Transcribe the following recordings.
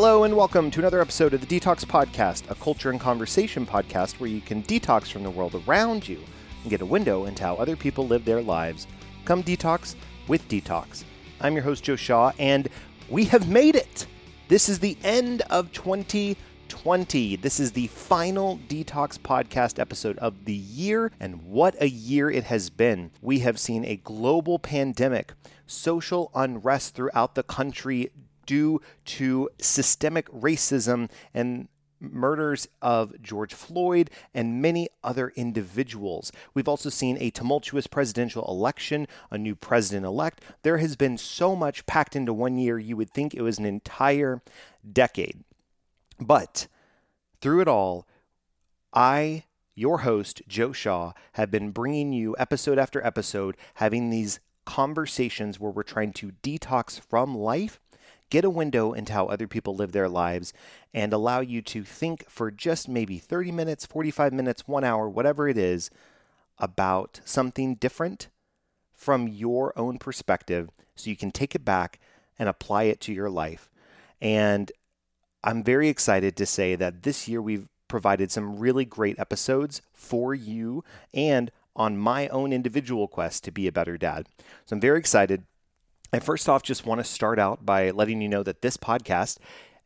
Hello, and welcome to another episode of the DTALKS Podcast, a culture and conversation podcast where you can detox from the world around you and get a window into how other people live their lives. Come detox with DTALKS. I'm your host, Joe Shaw, and we have made it. This is the end of 2020. This is the final DTALKS Podcast episode of the year, and what a year it has been. We have seen a global pandemic, social unrest throughout the country due to systemic racism and murders of George Floyd and many other individuals. We've also seen a tumultuous presidential election, a new president elect. There has been so much packed into one year, you would think it was an entire decade. But through it all, I, your host, Joe Shaw, have been bringing you episode after episode, having these conversations where we're trying to detox from life get a window into how other people live their lives, and allow you to think for just maybe 30 minutes, 45 minutes, one hour, whatever it is, about something different from your own perspective so you can take it back and apply it to your life. And I'm very excited to say that this year we've provided some really great episodes for you and on my own individual quest to be a better dad. So I'm very excited. I first off just want to start out by letting you know that this podcast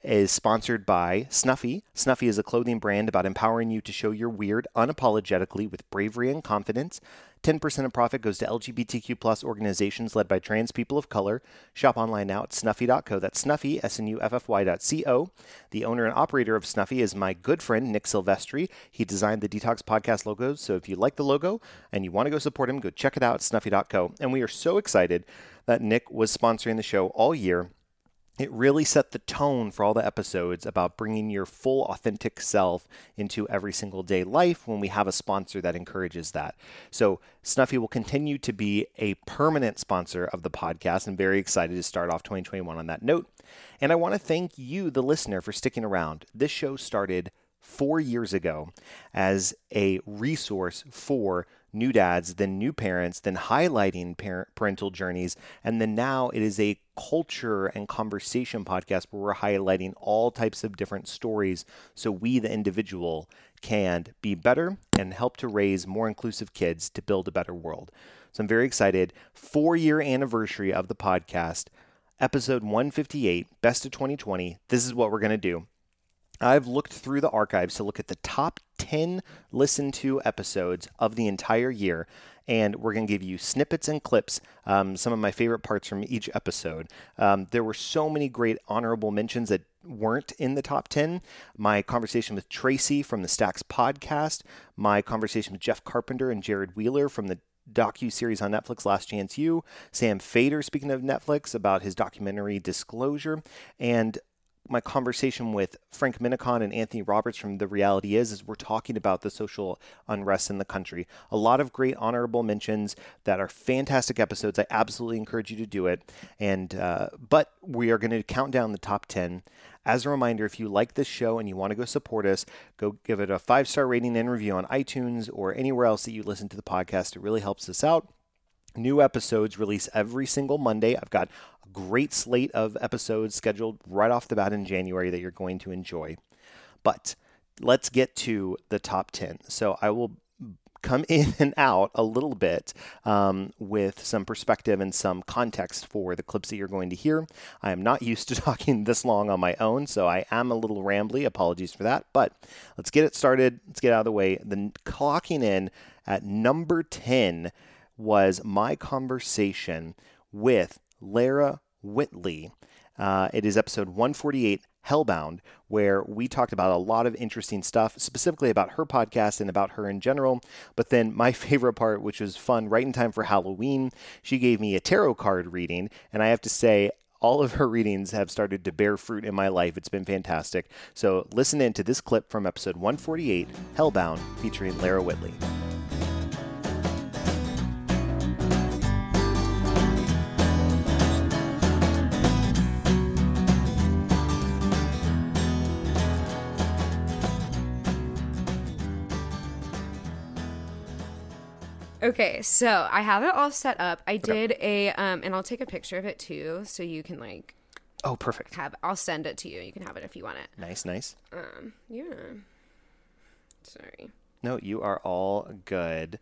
is sponsored by Snuffy. Snuffy is a clothing brand about empowering you to show your weird unapologetically with bravery and confidence. 10% of profit goes to LGBTQ plus organizations led by trans people of color. Shop online now at snuffy.co. That's snuffy, S-N-U-F-F-Y dot C-O. The owner and operator of Snuffy is my good friend, Nick Silvestri. He designed the DTALKS Podcast logos. So if you like the logo and you want to go support him, go check it out at snuffy.co. And we are so excited that Nick was sponsoring the show all year. It really set the tone for all the episodes about bringing your full authentic self into every single day life when we have a sponsor that encourages that. So, Snuffy will continue to be a permanent sponsor of the podcast. I'm very excited to start off 2021 on that note. And I want to thank you, the listener, for sticking around. This show started four years ago as a resource for new dads, then new parents, then highlighting parent, parental journeys. And then now it is a culture and conversation podcast where we're highlighting all types of different stories so we, the individual, can be better and help to raise more inclusive kids to build a better world. So I'm very excited. Four year anniversary of the podcast, episode 158, best of 2020. This is what we're going to do. I've looked through the archives to look at the top 10 listened to episodes of the entire year. And we're going to give you snippets and clips, um, some of my favorite parts from each episode. Um, there were so many great honorable mentions that weren't in the top 10. My conversation with Tracy from the Stacks podcast, my conversation with Jeff Carpenter and Jared Wheeler from the docu series on Netflix, Last Chance U. Sam Feder speaking of Netflix, about his documentary Disclosure, and my conversation with Frank Minicon and Anthony Roberts from The Reality Is is we're talking about the social unrest in the country. A lot of great honorable mentions that are fantastic episodes. I absolutely encourage you to do it. And uh, but we are going to count down the top ten. As a reminder, if you like this show and you want to go support us, go give it a five star rating and review on iTunes or anywhere else that you listen to the podcast. It really helps us out. New episodes release every single Monday. I've got great slate of episodes scheduled right off the bat in January that you're going to enjoy. But let's get to the top 10. So I will come in and out a little bit um, with some perspective and some context for the clips that you're going to hear. I am not used to talking this long on my own, so I am a little rambly. Apologies for that. But let's get it started. Let's get out of the way. The clocking in at number 10 was my conversation with Lara Whitley. Uh, it is episode 148, Hellbound, where we talked about a lot of interesting stuff, specifically about her podcast and about her in general. But then my favorite part, which was fun right in time for Halloween, she gave me a tarot card reading. And I have to say, all of her readings have started to bear fruit in my life. It's been fantastic. So listen in to this clip from episode 148, Hellbound, featuring Lara Whitley. Okay, so I have it all set up. I did a um and I'll take a picture of it too so you can like Oh, perfect. have. I'll send it to you. You can have it if you want it. Nice, nice. Um, yeah. Sorry. No, you are all good.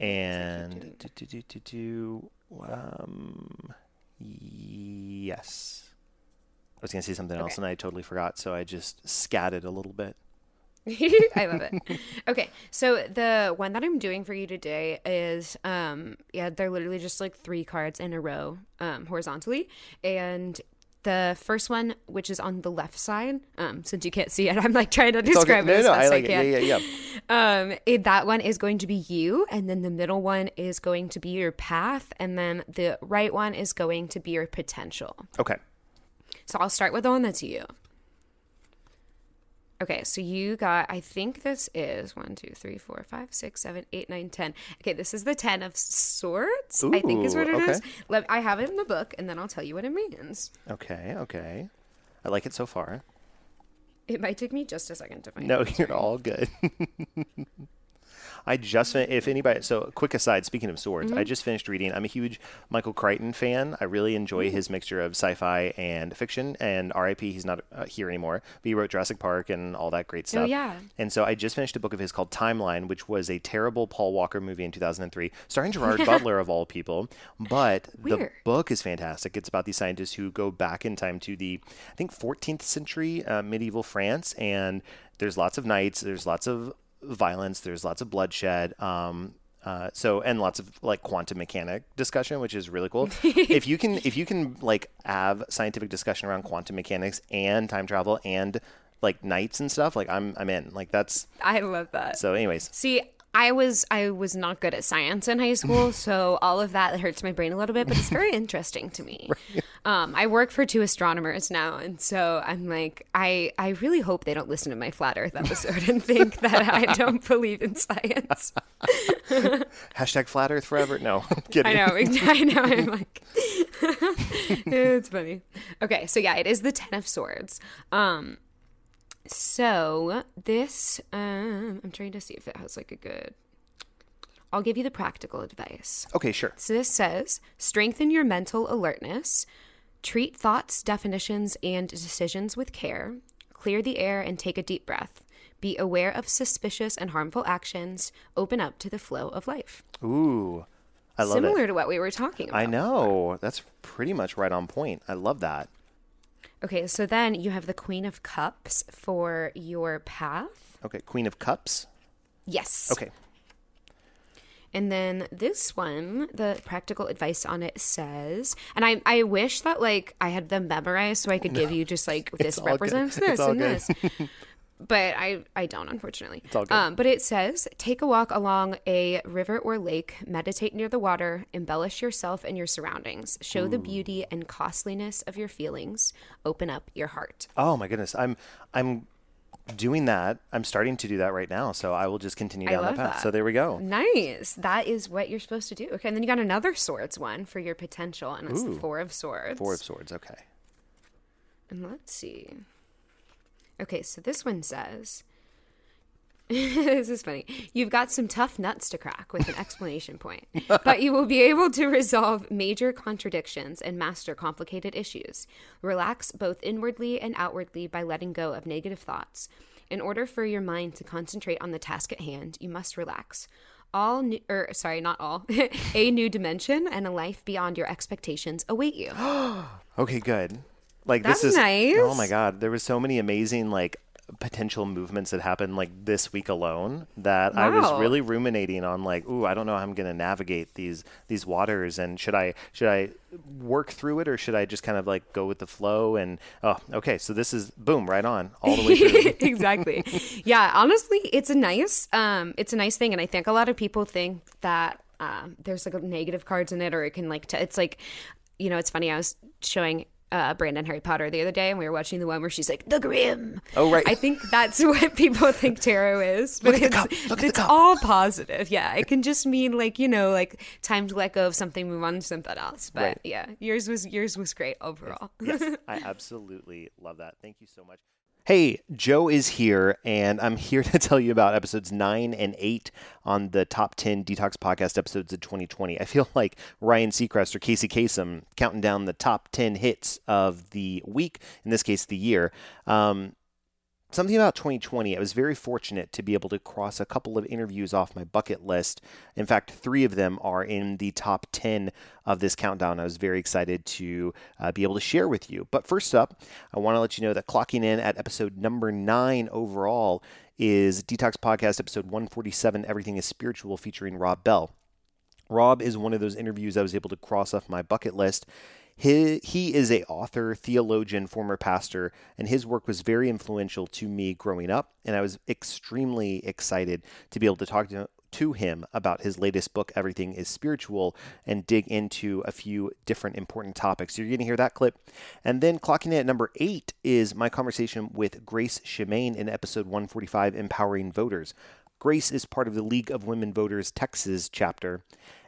And do, do, do, do, do, um, yes. I was going to say something else and I totally forgot, so I just scatted a little bit. I love it. Okay, so the one that I'm doing for you today is, um, yeah, they're literally just like three cards in a row, um, horizontally, and the first one, which is on the left side, um, since you can't see it, I'm like trying to It's describe good. it as No, no, best I like I it. can. Yeah, yeah, yeah. Um, it, that one is going to be you, and then the middle one is going to be your path, and then the right one is going to be your potential. Okay. So I'll start with the one that's you. Okay, so you got, I think this is one, two, three, four, five, six, seven, eight, nine, ten. Okay, this is the ten of swords, I think is what it is. okay. Let, I have it in the book, and then I'll tell you what it means. Okay, okay. I like it so far. It might take me just a second to find No, it. you're all good. I just fin- if anybody so quick aside speaking of swords I just finished reading I'm a huge Michael Crichton fan. I really enjoy his mixture of sci-fi and fiction and RIP he's not uh, here anymore but he wrote Jurassic Park and all that great stuff. Oh yeah. and so I just finished a book of his called Timeline which was a terrible Paul Walker movie in 2003 starring Gerard Butler of all people but the book is fantastic. It's about these scientists who go back in time to the, I think, 14th century uh, medieval France, and there's lots of knights, there's lots of violence, there's lots of bloodshed. Um, uh, so and lots of like quantum mechanic discussion, which is really cool. if you can, if you can like have scientific discussion around quantum mechanics and time travel and like knights and stuff, like I'm I'm in. Like that's I love that. so. Anyways, See, I was I was not good at science in high school, so all of that hurts my brain a little bit, but it's very interesting to me. Um, I work for two astronomers now, and so I'm like, I I really hope they don't listen to my flat Earth episode and think that I don't believe in science. hashtag flat Earth forever. No, I'm kidding. I know, I know. I'm like, it's funny. Okay, so yeah, it is the Ten of Swords. Um, so this, um, I'm trying to see if it has like a good. I'll give you the practical advice. Okay, sure. So this says strengthen your mental alertness, treat thoughts, definitions, and decisions with care, clear the air and take a deep breath. Be aware of suspicious and harmful actions. Open up to the flow of life. Ooh, I love it. Similar to what we were talking about. I know. That's pretty much right on point. I love that. Okay, so then you have the Queen of Cups for your path. Okay, Queen of Cups. Yes. Okay. And then this one, the practical advice on it says, and I, I wish that like I had them memorized so I could give you just like this good. represents this and good. this. but I, I don't unfortunately. It's all good. Um, but it says, take a walk along a river or lake, meditate near the water, embellish yourself and your surroundings, show the beauty and costliness of your feelings, open up your heart. Oh my goodness. I'm I'm doing that. I'm starting to do that right now. So I will just continue down that path. that. So there we go. Nice. That is what you're supposed to do. Okay, and then you got another swords one for your potential, and it's the four of swords. Four of Swords. Okay. And let's see. Okay, so this one says this is funny. You've got some tough nuts to crack with an explanation point, but you will be able to resolve major contradictions and master complicated issues. Relax both inwardly and outwardly by letting go of negative thoughts. In order for your mind to concentrate on the task at hand, you must relax. All new, or sorry, not all. a new dimension and a life beyond your expectations await you. Okay, good. Like That's this is nice. Oh my god, there was so many amazing like potential movements that happened like this week alone that I was really ruminating on like, ooh, I don't know how I'm going to navigate these these waters and should I should I work through it or should I just kind of like go with the flow and oh, okay, so this is boom, right on all the way through. exactly. Yeah, honestly, it's a nice um it's a nice thing and I think a lot of people think that um there's like negative cards in it or it can like t- it's like you know, it's funny I was showing uh, Brandon Harry Potter the other day, and we were watching the one where she's like the Grim. Oh, right. I think that's what people think tarot is, but Look at the it's, cup. Look at the it's all positive. Yeah, it can just mean like you know, like time to let go of something, move on to something else. But Right. yeah, yours was yours was great overall. yes, I absolutely love that. Thank you so much. Hey, Joe is here, and I'm here to tell you about episodes 9 and 8 on the top 10 DTALKS Podcast episodes of 2020. I feel like Ryan Seacrest or Casey Kasem counting down the top 10 hits of the week, in this case, the year. Um, something about 2020 i was very fortunate to be able to cross a couple of interviews off my bucket list. In fact three of them are in the top 10 of this countdown. I was very excited to uh, be able to share with you. But first up i want to let you know that clocking in at episode number nine overall is DTALKS podcast episode 147 everything is spiritual featuring rob bell. Rob is one of those interviews i was able to cross off my bucket list he, he is a author, theologian, former pastor, and his work was very influential to me growing up. And I was extremely excited to be able to talk to, to him about his latest book, Everything is Spiritual, and dig into a few different important topics. So you're going to hear that clip. And then clocking in at number eight is my conversation with Grace Shemaine in episode 145, Empowering Voters. Grace is part of the League of Women Voters Texas chapter,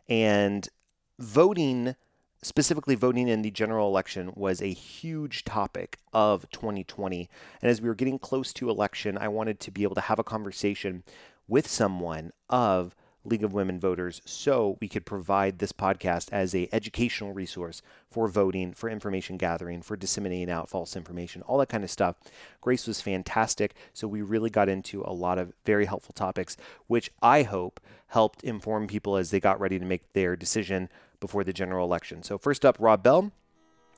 and voting specifically voting in the general election was a huge topic of 2020. And as we were getting close to election, I wanted to be able to have a conversation with someone of League of Women Voters so we could provide this podcast as a educational resource for voting, for information gathering, for disseminating out false information, all that kind of stuff. Grace was fantastic, so we really got into a lot of very helpful topics which I hope helped inform people as they got ready to make their decision before the general election. So, first up, Rob Bell,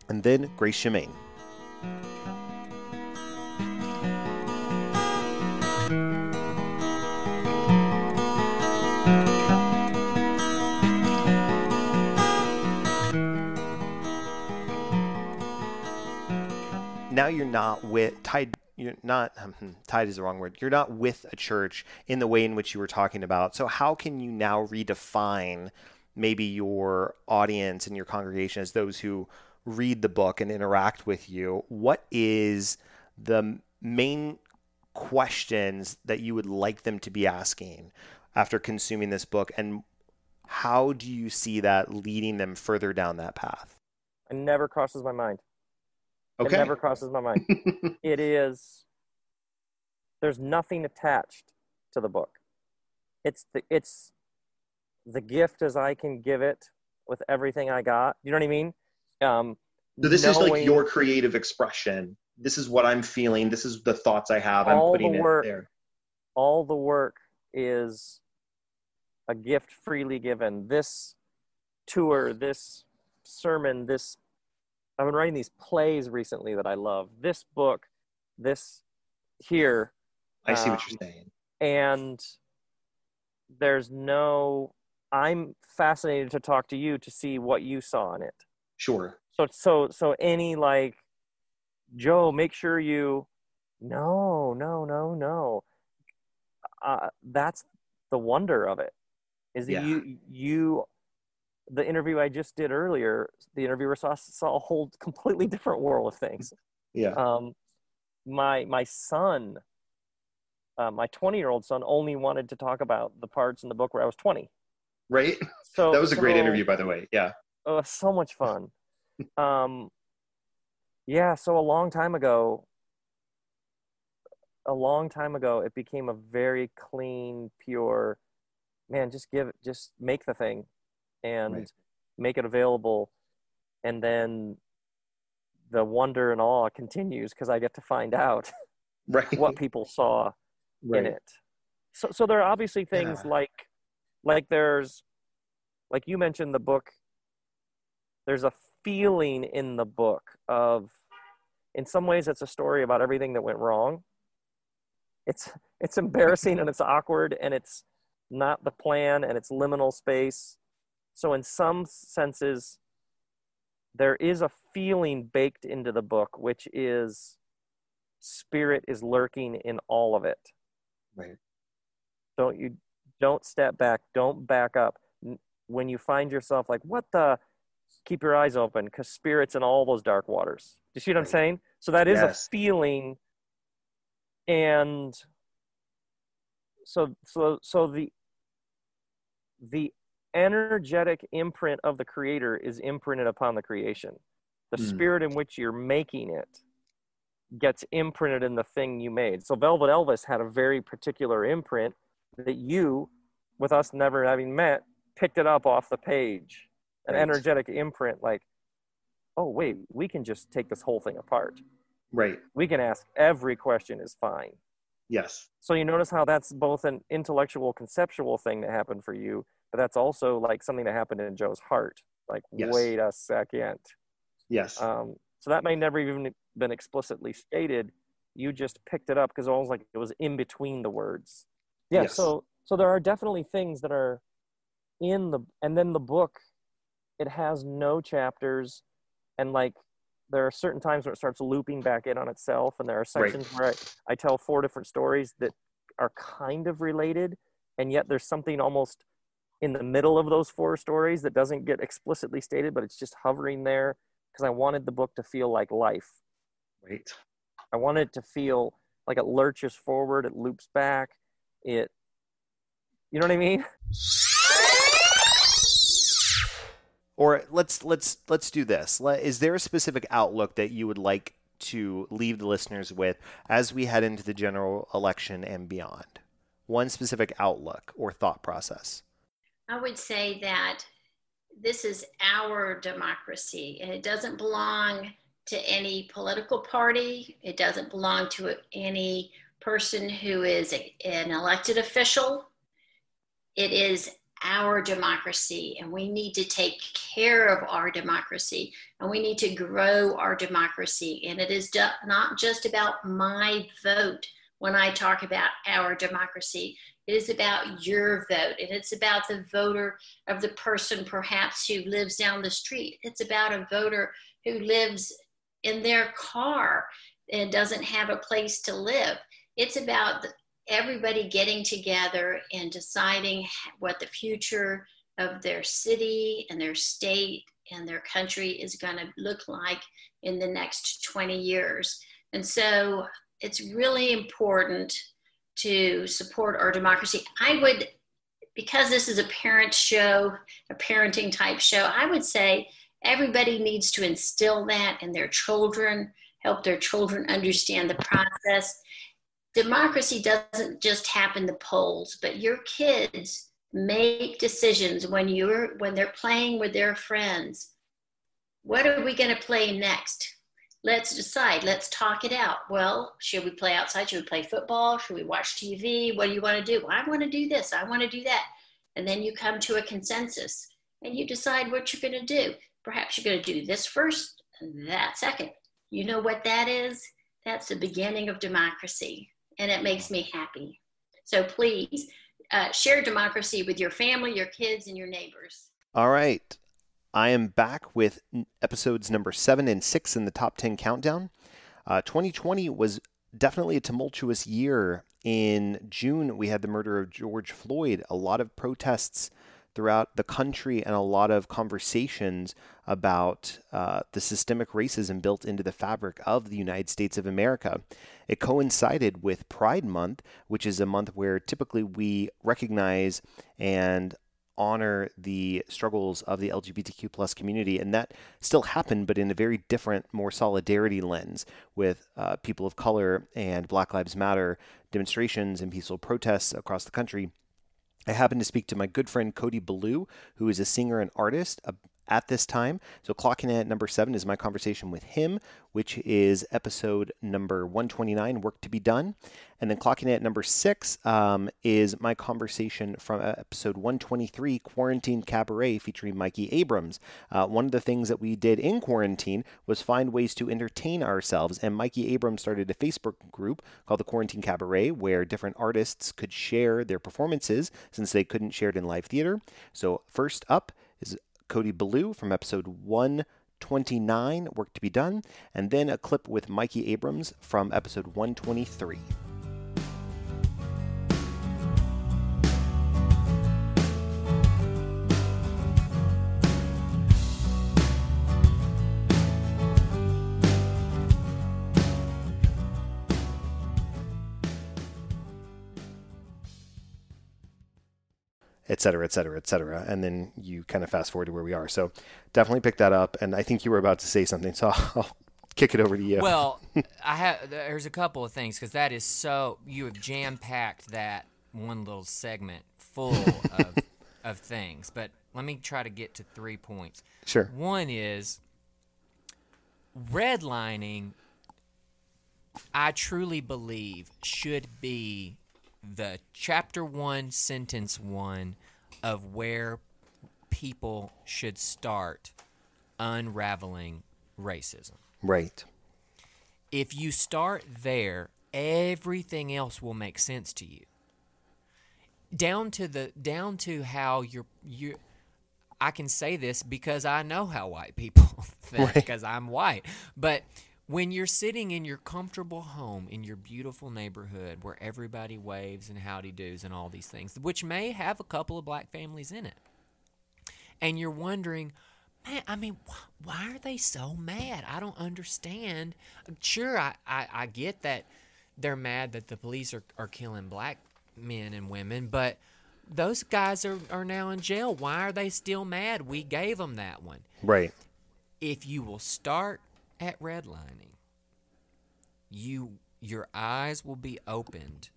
and then Grace Shemaine. now you're not with tied you're not tied is the wrong word you're not with a church in the way in which you were talking about so how can you now redefine maybe your audience and your congregation as those who read the book and interact with you, what is the main questions that you would like them to be asking after consuming this book and how do you see that leading them further down that path? It never crosses my mind. Okay. It never crosses my mind. it is there's nothing attached to the book. It's the it's the gift as I can give it with everything I got. You know what I mean? Um, so this knowing, is like your creative expression. This is what I'm feeling. This is the thoughts I have. I'm putting the work, it there. All the work is a gift freely given. This tour, this sermon, this I've been writing these plays recently that I love. This book, this here. I see um, what you're saying. And there's no I'm fascinated to talk to you to see what you saw in it. Sure. So so so any like Joe, make sure you no, no, no, no. Uh, that's the wonder of it. Is that yeah. you you the interview I just did earlier, the interviewer saw saw a whole completely different world of things. Yeah. Um my my son uh, my 20 year old son only wanted to talk about the parts in the book where I was 20 right? So that was a so, great interview, by the way. Yeah. Oh, so much fun. um, yeah. So a long time ago, a long time ago, it became a very clean, pure. Man, just give, just make the thing, and right. make it available, and then the wonder and awe continues because I get to find out right. what people saw right. in it. So, so there are obviously things yeah. like like there's like you mentioned the book there's a feeling in the book of in some ways it's a story about everything that went wrong. It's it's embarrassing and it's awkward and it's not the plan and it's liminal space. So in some senses there is a feeling baked into the book which is spirit is lurking in all of it. Right. Don't you don't step back don't back up when you find yourself like what the keep your eyes open because spirits in all those dark waters do you see what i'm saying so that is yes. a feeling and so so so the the energetic imprint of the creator is imprinted upon the creation the mm. spirit in which you're making it gets imprinted in the thing you made. So Velvet Elvis had a very particular imprint that you, with us never having met, picked it up off the page. An right. energetic imprint like, oh wait, we can just take this whole thing apart. Right. We can ask every question is fine. Yes. So you notice how that's both an intellectual conceptual thing that happened for you, but that's also like something that happened in Joe's heart. Like, yes. wait a second. Yes. Um, so that may never even been explicitly stated. You just picked it up because it was like it was in between the words. Yeah. Yes. So so there are definitely things that are in the and then the book, it has no chapters, and like there are certain times where it starts looping back in on itself, and there are sections right. where I, I tell four different stories that are kind of related, and yet there's something almost in the middle of those four stories that doesn't get explicitly stated, but it's just hovering there because I wanted the book to feel like life. Right. I wanted it to feel like it lurches forward, it loops back, it, you know what I mean? Or let's let's let's do this. Is there a specific outlook that you would like to leave the listeners with as we head into the general election and beyond? One specific outlook or thought process. I would say that this is our democracy and it doesn't belong to any political party. It doesn't belong to any person who is a, an elected official. It is our democracy and we need to take care of our democracy and we need to grow our democracy. And it is not just about my vote when I talk about our democracy. It is about your vote, and it's about the voter of the person perhaps who lives down the street. It's about a voter who lives in their car and doesn't have a place to live. It's about everybody getting together and deciding what the future of their city and their state and their country is going to look like in the next 20 years. And so it's really important to support our democracy. I would, because this is a parent show, a parenting type show, I would say everybody needs to instill that in their children, help their children understand the process. Democracy doesn't just happen the polls, but your kids make decisions when you're when they're playing with their friends. What are we going to play next? let's decide let's talk it out. Well should we play outside? Should we play football? Should we watch tv what do you want to do? I want to do this i want to do that. And then you come to a consensus and you decide what you're going to do. Perhaps you're going to do this first that second. You know what that is? That's the beginning of democracy and it makes me happy so please uh, share democracy with your family your kids and your neighbors all right I am back with episodes number seven and six in the top 10 countdown. Uh, 2020 was definitely a tumultuous year. In June, we had the murder of George Floyd, a lot of protests throughout the country, and a lot of conversations about uh, the systemic racism built into the fabric of the United States of America. It coincided with Pride Month, which is a month where typically we recognize and honor the struggles of the LGBTQ plus community, and that still happened, but in a very different, more solidarity lens with uh, people of color and Black Lives Matter demonstrations and peaceful protests across the country. I happened to speak to my good friend Cody Ballou, who is a singer and artist, at this time. So, clocking in at number seven is my conversation with him, which is episode number 129, Work to Be Done. And then clocking in at number six um, is my conversation from uh, episode 123, Quarantine Cabaret, featuring Mikey Abrams. Uh, one of the things that we did in quarantine was find ways to entertain ourselves. And Mikey Abrams started a Facebook group called the Quarantine Cabaret, where different artists could share their performances since they couldn't share it in live theater. So, first up is Cody Ballou from episode 129, Work to Be Done, and then a clip with Mikey Abrams from episode 123. Et cetera, et cetera, et cetera. And then you kind of fast forward to where we are. So definitely pick that up. And I think you were about to say something. So I'll, kick it over to you. Well, I have. There's a couple of things because that is so you have jam packed that one little segment full of of things. But let me try to get to three points. Sure. One is redlining. I truly believe should be the chapter one, sentence one of where people should start unraveling racism. Right. If you start there, everything else will make sense to you. Down to the down to how you're you I can say this because I know how white people think Right. because I'm white. But when you're sitting in your comfortable home in your beautiful neighborhood where everybody waves and howdy doos and all these things, which may have a couple of black families in it, and you're wondering, man, I mean, wh- why are they so mad? I don't understand. Sure, I, I, I get that they're mad that the police are, are killing black men and women, but those guys are, are now in jail. Why are they still mad? We gave them that one. Right. If you will start at redlining, you your eyes will be opened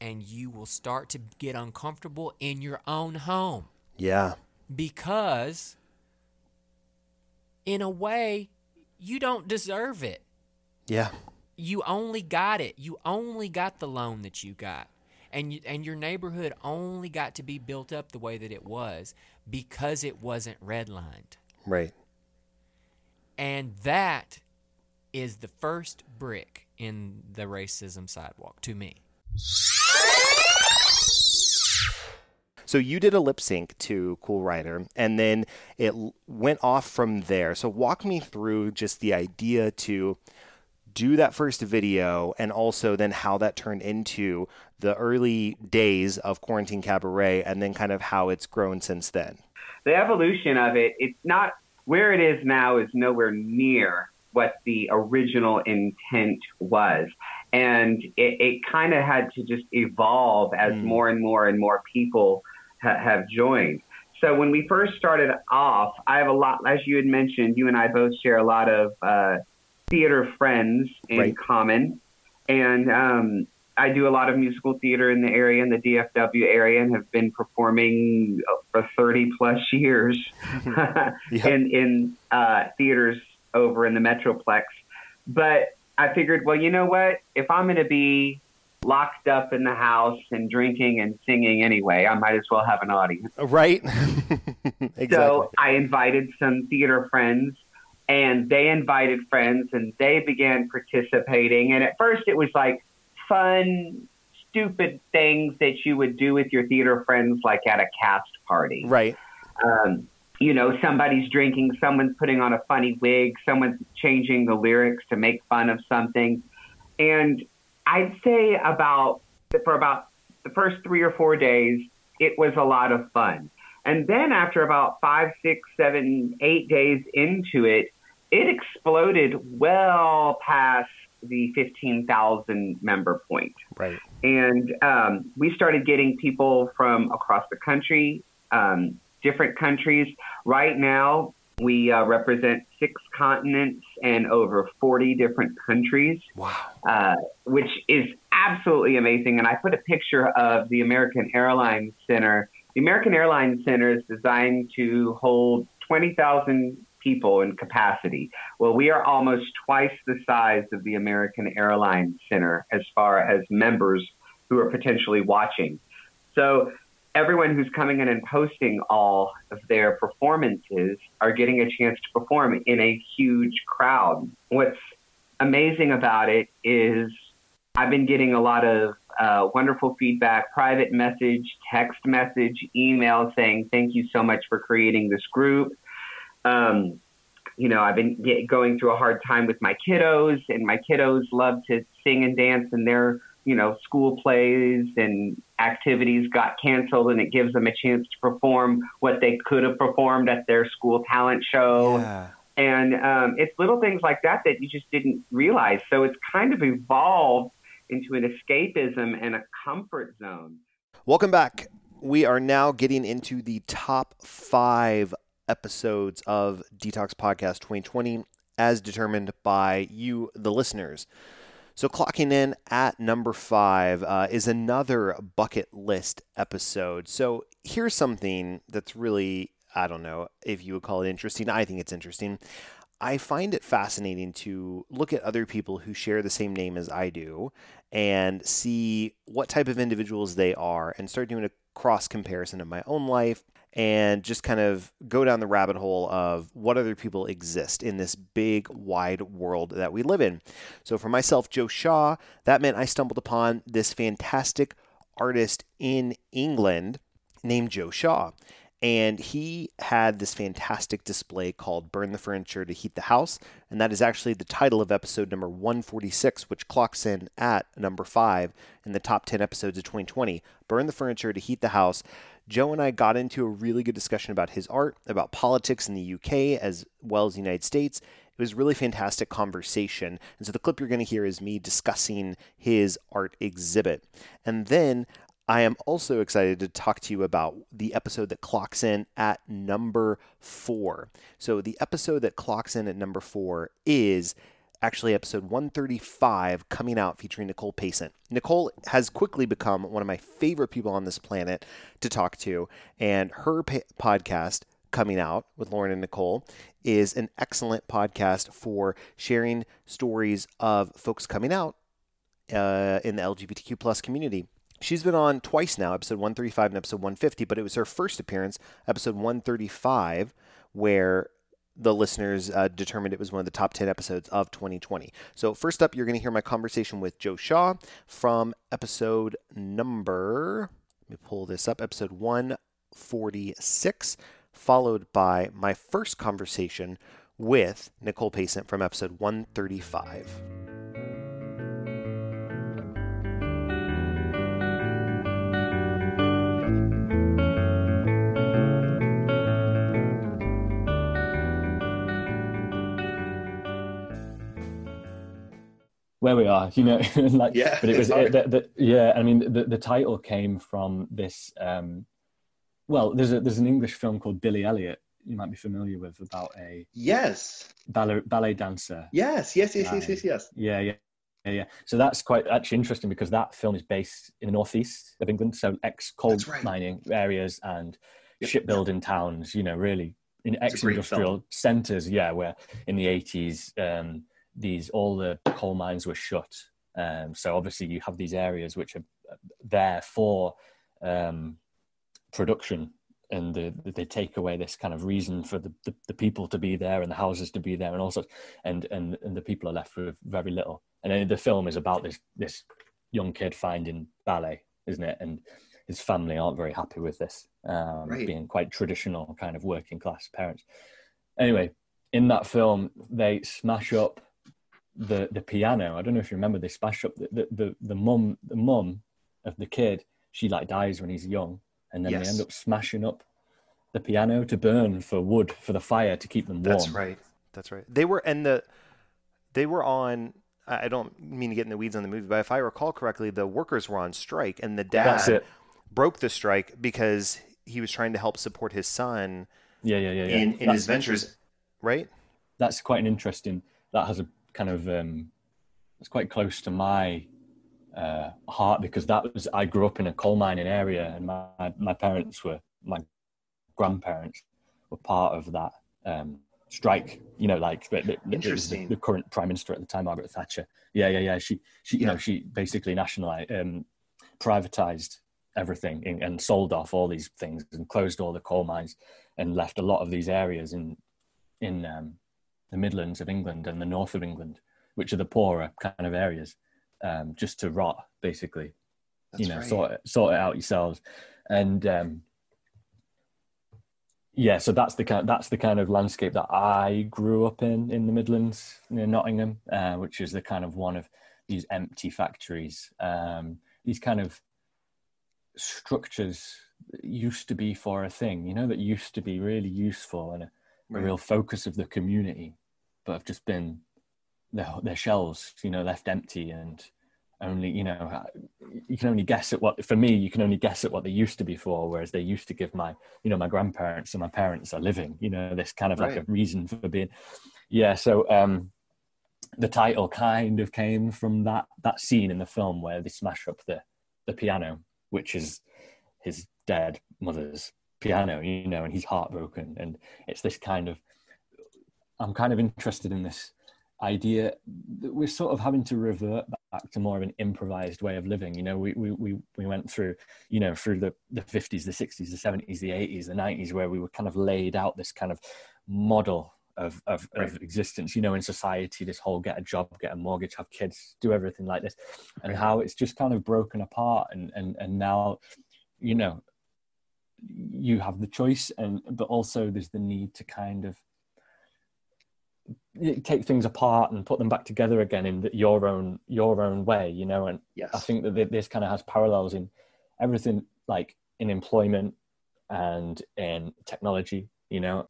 and you will start to get uncomfortable in your own home Yeah. because in a way you don't deserve it Yeah. you only got it you only got the loan that you got and you, and your neighborhood only got to be built up the way that it was because it wasn't redlined Right. And that is the first brick in the racism sidewalk to me So you did a lip sync to Cool Rider, and then it went off from there. So walk me through just the idea to do that first video, and also then how that turned into the early days of Quarantine Cabaret, and then kind of how it's grown since then. the evolution of it, it's not where it is now is nowhere near what the original intent was. And it, it kind of had to just evolve as Mm. more and more and more people ha- have joined. So when we first started off, I have a lot, as you had mentioned, you and I both share a lot of uh, theater friends in Right. common. And um, I do a lot of musical theater in the area, in the DFW area, and have been performing for 30 plus years Yep. in, in uh, theaters over in the Metroplex. But I figured, well, you know what? If I'm going to be locked up in the house and drinking and singing anyway, I might as well have an audience. Right? exactly. So I invited some theater friends, and they invited friends, and they began participating. And at first, it was like fun, stupid things that you would do with your theater friends, like at a cast party. right. Um, you know, somebody's drinking, someone's putting on a funny wig, someone's changing the lyrics to make fun of something. And I'd say about for about the first three or four days, it was a lot of fun. And then after about five, six, seven, eight days into it, it exploded well past the 15,000 member point. Right. And um, we started getting people from across the country, um, different countries. Right now, we uh, represent six continents and over 40 different countries Wow. uh, which is absolutely amazing. And I put a picture of the American Airlines Center. The American Airlines Center is designed to hold 20,000 people in capacity. Well, we are almost twice the size of the American Airlines Center as far as members who are potentially watching. So everyone who's coming in and posting all of their performances are getting a chance to perform in a huge crowd. What's amazing about it is I've been getting a lot of uh, wonderful feedback, private message, text message, email saying thank you so much for creating this group. Um, you know, I've been get, going through a hard time with my kiddos, and my kiddos love to sing and dance, and their you know school plays and activities got canceled, and it gives them a chance to perform what they could have performed at their school talent show. Yeah. And um, it's little things like that that you just didn't realize. So it's kind of evolved into an escapism and a comfort zone. Welcome back. We are now getting into the top five episodes of DTALKS Podcast 2020 as determined by you, the listeners. So, clocking in at number five uh, is another bucket list episode. So, here's something that's really, I don't know if you would call it interesting. I think it's interesting. I find it fascinating to look at other people who share the same name as I do and see what type of individuals they are and start doing a cross comparison of my own life and just kind of go down the rabbit hole of what other people exist in this big, wide world that we live in. So, for myself, Joe Shaw, that meant I stumbled upon this fantastic artist in England named Joe Shaw. And he had this fantastic display called Burn the Furniture to Heat the House. And that is actually the title of episode number 146, which clocks in at number five in the top 10 episodes of 2020. Burn the Furniture to Heat the House. Joe and I got into a really good discussion about his art, about politics in the UK as well as the United States. It was really fantastic conversation. And so the clip you're going to hear is me discussing his art exhibit. And then I am also excited to talk to you about the episode that clocks in at number four. So, the episode that clocks in at number four is actually episode 135 coming out featuring Nicole Payson. Nicole has quickly become one of my favorite people on this planet to talk to, and her pa- podcast coming out with Lauren and Nicole is an excellent podcast for sharing stories of folks coming out uh, in the LGBTQ plus community. She's been on twice now, episode 135 and episode 150, but it was her first appearance, episode 135, where the listeners uh, determined it was one of the top 10 episodes of 2020. So, first up, you're going to hear my conversation with Joe Shaw from episode number, let me pull this up, episode 146, followed by my first conversation with Nicole Payson from episode 135. Where we are, you know, like, yeah, but it was, it, the, the, yeah, I mean, the, the title came from this, um, well, there's a, there's an English film called Billy Elliot you might be familiar with about a yes ballet, ballet dancer. Yes, yes, yes, yes, yes, yes. Yeah, yeah. Yeah, yeah. So that's quite actually interesting because that film is based in the northeast of England, so ex-coal right. mining areas and yep. shipbuilding towns. You know, really in ex-industrial centres. Yeah, where in the eighties, um, these all the coal mines were shut. Um, so obviously you have these areas which are there for um, production and the, they take away this kind of reason for the, the, the, people to be there and the houses to be there and also and, and and the people are left with very little and then the film is about this this young kid finding ballet isn't it and his family aren't very happy with this um, right. being quite traditional kind of working class parents anyway in that film they smash up the the piano. I don't know if you remember they smash up the the the, the mum the mum of the kid. She like dies when he's young, and then yes. they end up smashing up the piano to burn for wood for the fire to keep them warm. That's right. That's right. They were and the they were on. I don't mean to get in the weeds on the movie, but if I recall correctly, the workers were on strike, and the dad broke the strike because he was trying to help support his son. Yeah, yeah, yeah. yeah. In, in his ventures, right? That's quite an interesting. That has a kind of um, it's quite close to my uh, heart because that was I grew up in a coal mining area and my my parents were my grandparents were part of that um, strike. You know, like the. The, the, current prime minister at the time, Margaret Thatcher. Yeah, yeah, yeah. She she you yeah. know she basically nationalized um, privatized everything and, and sold off all these things and closed all the coal mines and left a lot of these areas in in um, the Midlands of England and the north of England, which are the poorer kind of areas, um, just to rot basically. That's you know, right. sort it, sort it out yourselves, and um, yeah, so that's the kind that's the kind of landscape that I grew up in in the Midlands near Nottingham, uh, which is the kind of one of these empty factories, um, these kind of structures used to be for a thing, you know, that used to be really useful and a, right. a real focus of the community but have just been their, their shelves, you know, left empty and only, you know, you can only guess at what for me you can only guess at what they used to be for whereas they used to give my you know my grandparents and my parents are living you know this kind of right. like a reason for being yeah so um the title kind of came from that that scene in the film where they smash up the the piano which is his dead mother's piano you know and he's heartbroken and it's this kind of i'm kind of interested in this idea that we're sort of having to revert back to more of an improvised way of living. You know we we we, we went through you know through the the 50s the 60s the 70s the 80s the 90s where we were kind of laid out this kind of model of of, right. of existence you know in society this whole get a job get a mortgage have kids do everything like this and how it's just kind of broken apart. And and and now you know you have the choice and but also there's the need to kind of take things apart and put them back together again in your own your own way you know and yes. i think that this kind of has parallels in everything like in employment and in technology you know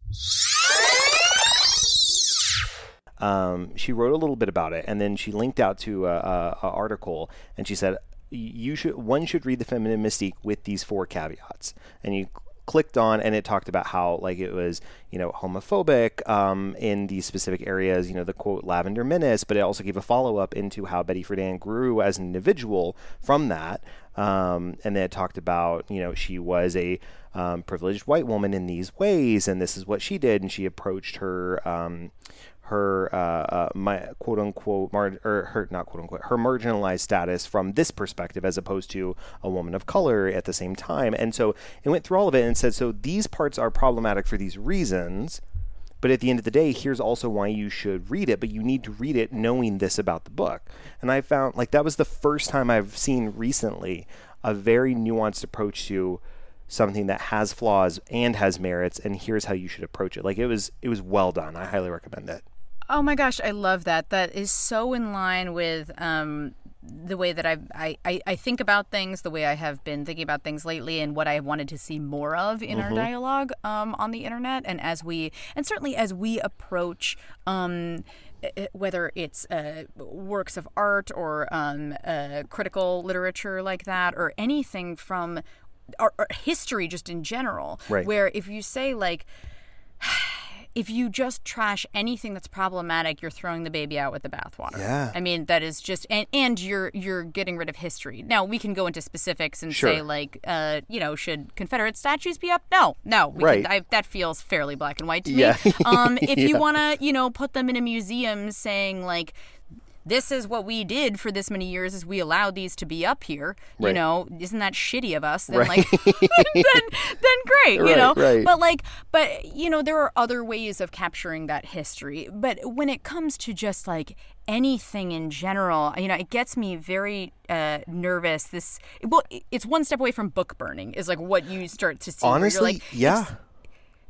um, she wrote a little bit about it and then she linked out to a, a, a article and she said you should one should read the feminine mystique with these four caveats and you clicked on and it talked about how like it was you know homophobic um, in these specific areas you know the quote lavender menace but it also gave a follow-up into how betty friedan grew as an individual from that um, and then it talked about you know she was a um, privileged white woman in these ways and this is what she did and she approached her um, her uh, uh, my quote unquote mar- or her not quote unquote her marginalized status from this perspective as opposed to a woman of color at the same time. And so it went through all of it and said so these parts are problematic for these reasons but at the end of the day here's also why you should read it but you need to read it knowing this about the book. And i found like that was the first time i've seen recently a very nuanced approach to something that has flaws and has merits and here's how you should approach it. Like it was it was well done. I highly recommend it Oh my gosh, I love that. That is so in line with um, the way that I've, I, I, I think about things, the way I have been thinking about things lately, and what I wanted to see more of in mm-hmm. our dialogue um, on the internet. And as we, and certainly as we approach, um, whether it's uh, works of art or um, uh, critical literature like that, or anything from or, or history just in general, right. where if you say like, if you just trash anything that's problematic, you're throwing the baby out with the bathwater. Yeah. I mean, that is just and, and you're you're getting rid of history. Now we can go into specifics and sure. say like, uh, you know, should Confederate statues be up? No, no. right. Can, I, that feels fairly black and white to yeah. me. Um, if yeah. you want to, you know, put them in a museum saying like this is what we did for this many years is we allowed these to be up here you right. know isn't that shitty of us then right. like then, then great right, you know right. but like but you know there are other ways of capturing that history but when it comes to just like anything in general you know it gets me very uh, nervous this well it's one step away from book burning is like what you start to see honestly like, yeah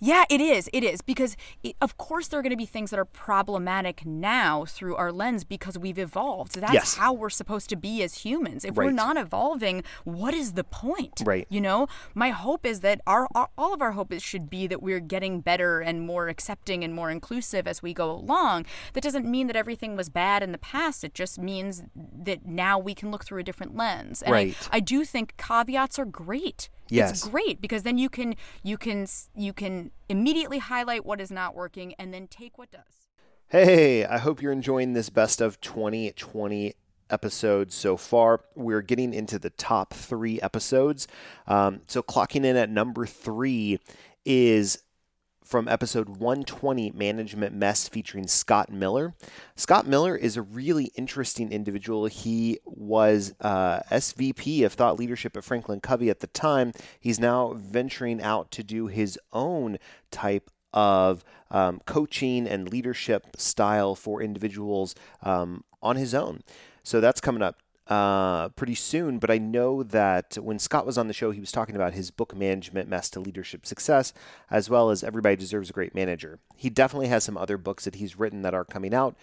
yeah, it is. It is because it, of course there are going to be things that are problematic now through our lens because we've evolved. That's yes. how we're supposed to be as humans. If right. we're not evolving, what is the point? Right. You know, my hope is that our, our all of our hope is, should be that we're getting better and more accepting and more inclusive as we go along. That doesn't mean that everything was bad in the past. It just means that now we can look through a different lens. And right. I, I do think caveats are great. Yes. It's great because then you can you can you can immediately highlight what is not working and then take what does. Hey, I hope you're enjoying this best of 2020 episodes so far. We're getting into the top three episodes. Um, so, clocking in at number three is from episode 120 Management Mess featuring Scott Miller. Scott Miller is a really interesting individual. He was uh, SVP of Thought Leadership at Franklin Covey at the time. He's now venturing out to do his own type of um, coaching and leadership style for individuals um, on his own. So that's coming up uh, pretty soon. But I know that when Scott was on the show, he was talking about his book management mess to leadership success, as well as Everybody Deserves a Great Manager. He definitely has some other books that he's written that are coming out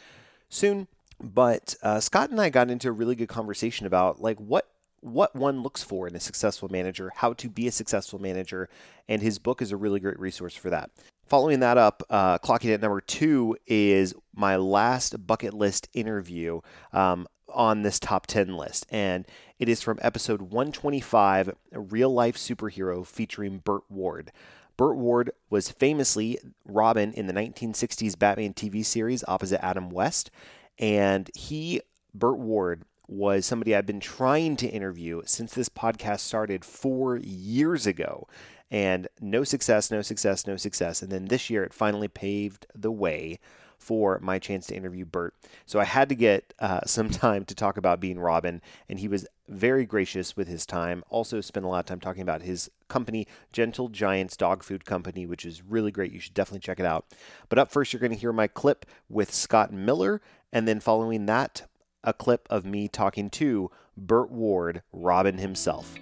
soon. But uh, Scott and I got into a really good conversation about like what what one looks for in a successful manager, how to be a successful manager, and his book is a really great resource for that. Following that up, uh, clocking at number two is my last bucket list interview um, on this top 10 list. And it is from episode 125, a real life superhero featuring Burt Ward. Burt Ward was famously Robin in the 1960s Batman TV series opposite Adam West. And he, Burt Ward, was somebody I've been trying to interview since this podcast started four years ago and no success, no success, no success. And then this year it finally paved the way for my chance to interview Burt. So I had to get uh, some time to talk about being Robin, and he was very gracious with his time. Also, spent a lot of time talking about his company, Gentle Giants Dog Food Company, which is really great. You should definitely check it out. But up first, you're going to hear my clip with Scott Miller, and then following that, a clip of me talking to Burt Ward, Robin himself.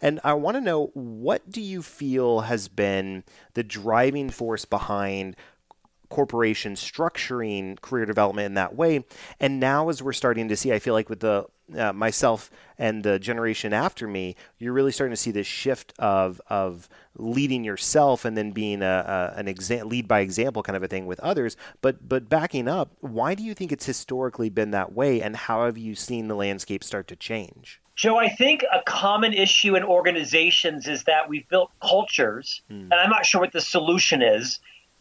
And I want to know what do you feel has been the driving force behind corporations structuring career development in that way. And now, as we're starting to see, I feel like with the uh, myself and the generation after me, you're really starting to see this shift of of leading yourself and then being a, a an exa- lead by example kind of a thing with others. But but backing up, why do you think it's historically been that way, and how have you seen the landscape start to change? Joe, I think a common issue in organizations is that we've built cultures, mm. and I'm not sure what the solution is,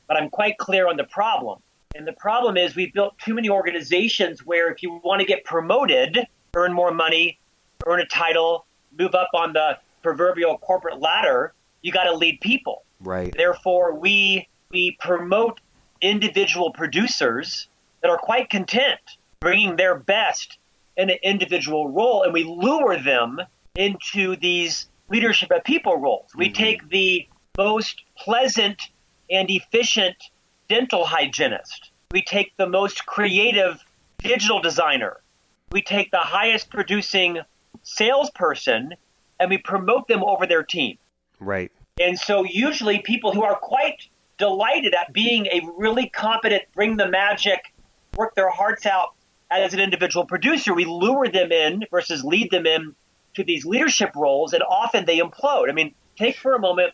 but I'm quite clear on the problem. And the problem is we've built too many organizations where if you want to get promoted, earn more money, earn a title, move up on the proverbial corporate ladder, you got to lead people. Right. Therefore, we we promote individual producers that are quite content bringing their best in an individual role, and we lure them into these leadership of people roles. We mm-hmm. take the most pleasant and efficient dental hygienist. We take the most creative digital designer. We take the highest producing salesperson and we promote them over their team. Right. And so usually people who are quite delighted at being a really competent, bring the magic, work their hearts out as an individual producer, we lure them in versus lead them in to these leadership roles, and often they implode. I mean, take for a moment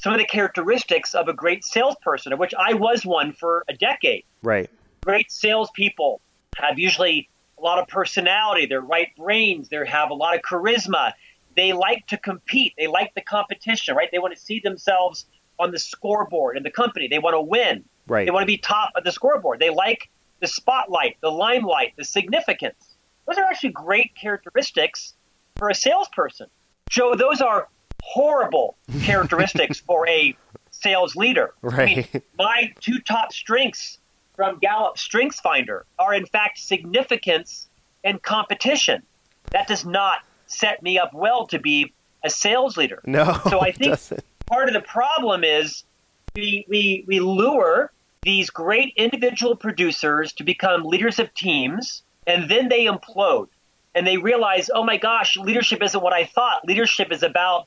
some of the characteristics of a great salesperson, of which I was one for a decade. Right. Great salespeople have usually a lot of personality. They're right brains. They have a lot of charisma. They like to compete. They like the competition, right? They want to see themselves on the scoreboard in the company. They want to win. Right. They want to be top of the scoreboard. They like the spotlight, the limelight, the significance. Those are actually great characteristics for a salesperson. Joe, those are horrible characteristics for a sales leader. Right. I mean, my two top strengths from Gallup Strengths Finder are in fact significance and competition. That does not set me up well to be a sales leader. No. So I think part of the problem is we we we lure these great individual producers to become leaders of teams, and then they implode. And they realize, oh my gosh, leadership isn't what I thought. Leadership is about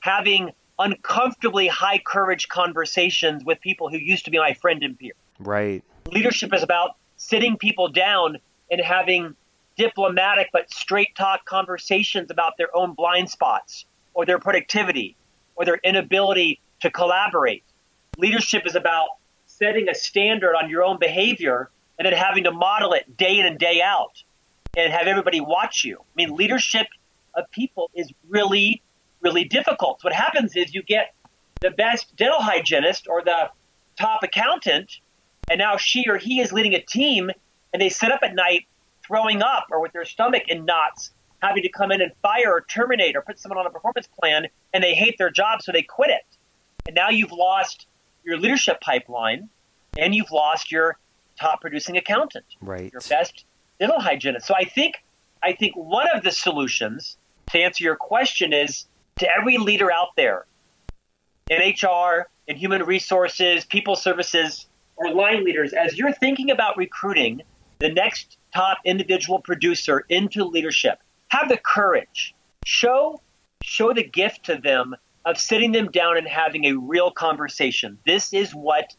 having uncomfortably high courage conversations with people who used to be my friend and peer. Right. Leadership is about sitting people down and having diplomatic but straight talk conversations about their own blind spots or their productivity or their inability to collaborate. Leadership is about setting a standard on your own behavior and then having to model it day in and day out and have everybody watch you. I mean, leadership of people is really, really difficult. What happens is you get the best dental hygienist or the top accountant, and now she or he is leading a team, and they sit up at night throwing up or with their stomach in knots, having to come in and fire or terminate or put someone on a performance plan, and they hate their job, so they quit it. And now you've lost your leadership pipeline, and you've lost your top producing accountant, right? Your best dental hygienist. So I think I think one of the solutions to answer your question is to every leader out there in HR, in human resources, people services, or line leaders, as you're thinking about recruiting the next top individual producer into leadership, have the courage. Show show the gift to them of sitting them down and having a real conversation. This is what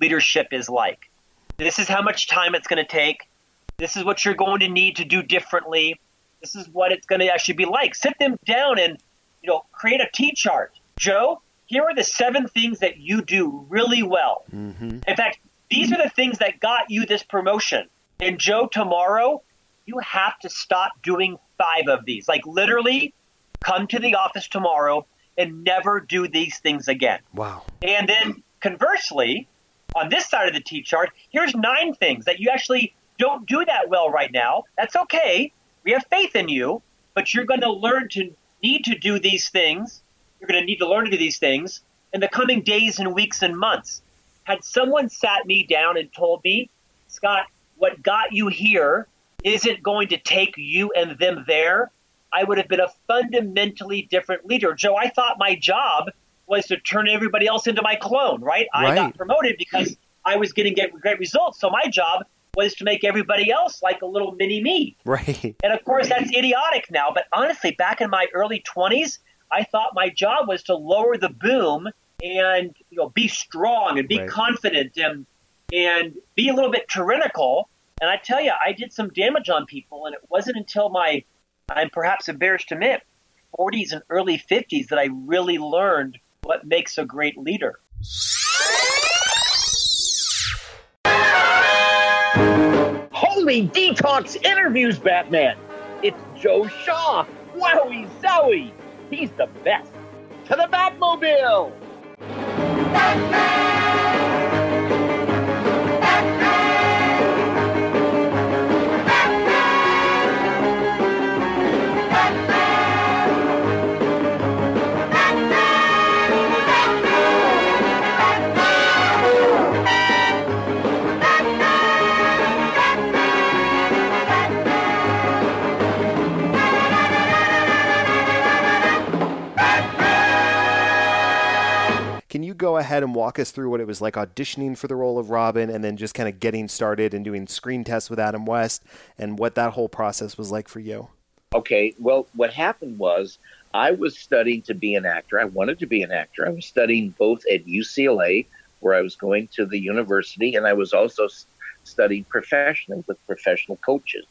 leadership is like. This is how much time it's going to take. This is what you're going to need to do differently. This is what it's going to actually be like. Sit them down and you know create a T chart. Joe, here are the seven things that you do really well. Mm-hmm. In fact, these are the things that got you this promotion. And Joe, tomorrow, you have to stop doing five of these. Like literally, come to the office tomorrow and never do these things again. Wow. And then conversely, on this side of the T chart, here's nine things that you actually don't do that well right now. That's okay. We have faith in you, but you're going to learn to need to do these things. You're going to need to learn to do these things in the coming days and weeks and months. Had someone sat me down and told me, Scott, what got you here isn't going to take you and them there, I would have been a fundamentally different leader. Joe, I thought my job was to turn everybody else into my clone, right? right. I got promoted because I was getting great results. So my job was to make everybody else like a little mini me. Right. And of course, that's idiotic now. But honestly, back in my early 20s, I thought my job was to lower the boom and you know be strong and be right. confident and and be a little bit tyrannical. And I tell you, I did some damage on people, and it wasn't until my I'm perhaps embarrassed to admit 40s and early 50s that I really learned what makes a great leader. Holy DTALKS interviews, Batman! It's Joe Shaw! Wowie zowie! He's the best! To the Batmobile! Can walk us through what it was like auditioning for the role of Robin and then just kind of getting started and doing screen tests with Adam West and what that whole process was like for you? Okay, well, what happened was I was studying to be an actor. I wanted to be an actor. I was studying both at UCLA, where I was going to the university, and I was also studying professionally with professional coaches.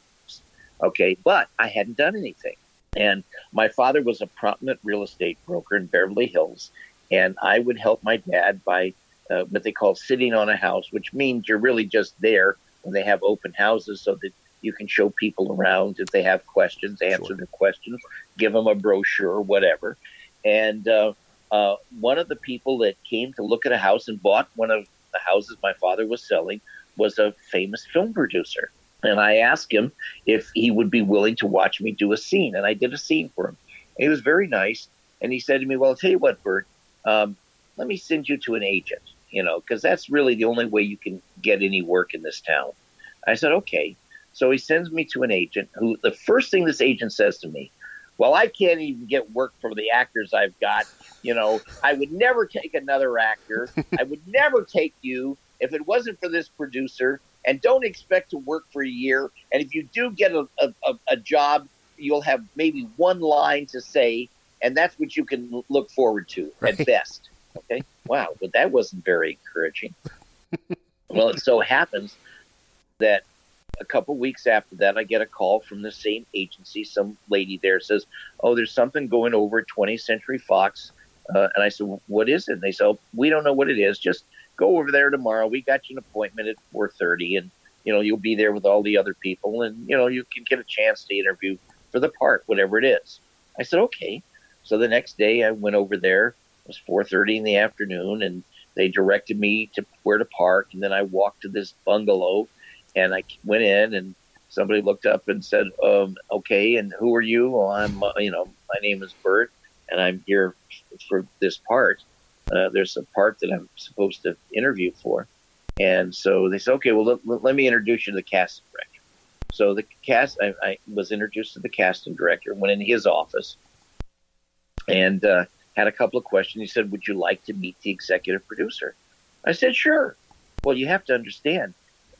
Okay, but I hadn't done anything. And my father was a prominent real estate broker in Beverly Hills, and I would help my dad by uh, what they call sitting on a house, which means you're really just there when they have open houses so that you can show people around if they have questions, answer sure. their questions, give them a brochure or whatever. And uh, uh, one of the people that came to look at a house and bought one of the houses my father was selling was a famous film producer. And I asked him if he would be willing to watch me do a scene. And I did a scene for him. And he was very nice. And he said to me, Well, I'll tell you what, Burt, um, let me send you to an agent, you know, because that's really the only way you can get any work in this town. I said, okay. So he sends me to an agent who the first thing this agent says to me, well, I can't even get work from the actors I've got. You know, I would never take another actor. I would never take you if it wasn't for this producer. And don't expect to work for a year. And if you do get a, a, a job, you'll have maybe one line to say and that's what you can look forward to right. at best. Okay, wow, but that wasn't very encouraging. well, it so happens that a couple weeks after that, I get a call from the same agency. Some lady there says, "Oh, there's something going over at 20th Century Fox," uh, and I said, "What is it?" And they said, oh, "We don't know what it is. Just go over there tomorrow. We got you an appointment at 4:30, and you know you'll be there with all the other people, and you know you can get a chance to interview for the part, whatever it is." I said, "Okay." So the next day I went over there. It was 4:30 in the afternoon, and they directed me to where to park. And then I walked to this bungalow, and I went in, and somebody looked up and said, um, "Okay, and who are you?" Well, I'm, uh, you know, my name is Burt, and I'm here for this part. Uh, there's a part that I'm supposed to interview for, and so they said, "Okay, well, let, let me introduce you to the casting director." So the cast, I, I was introduced to the casting director. Went in his office and uh, had a couple of questions. He said, Would you like to meet the executive producer? I said, Sure. Well, you have to understand,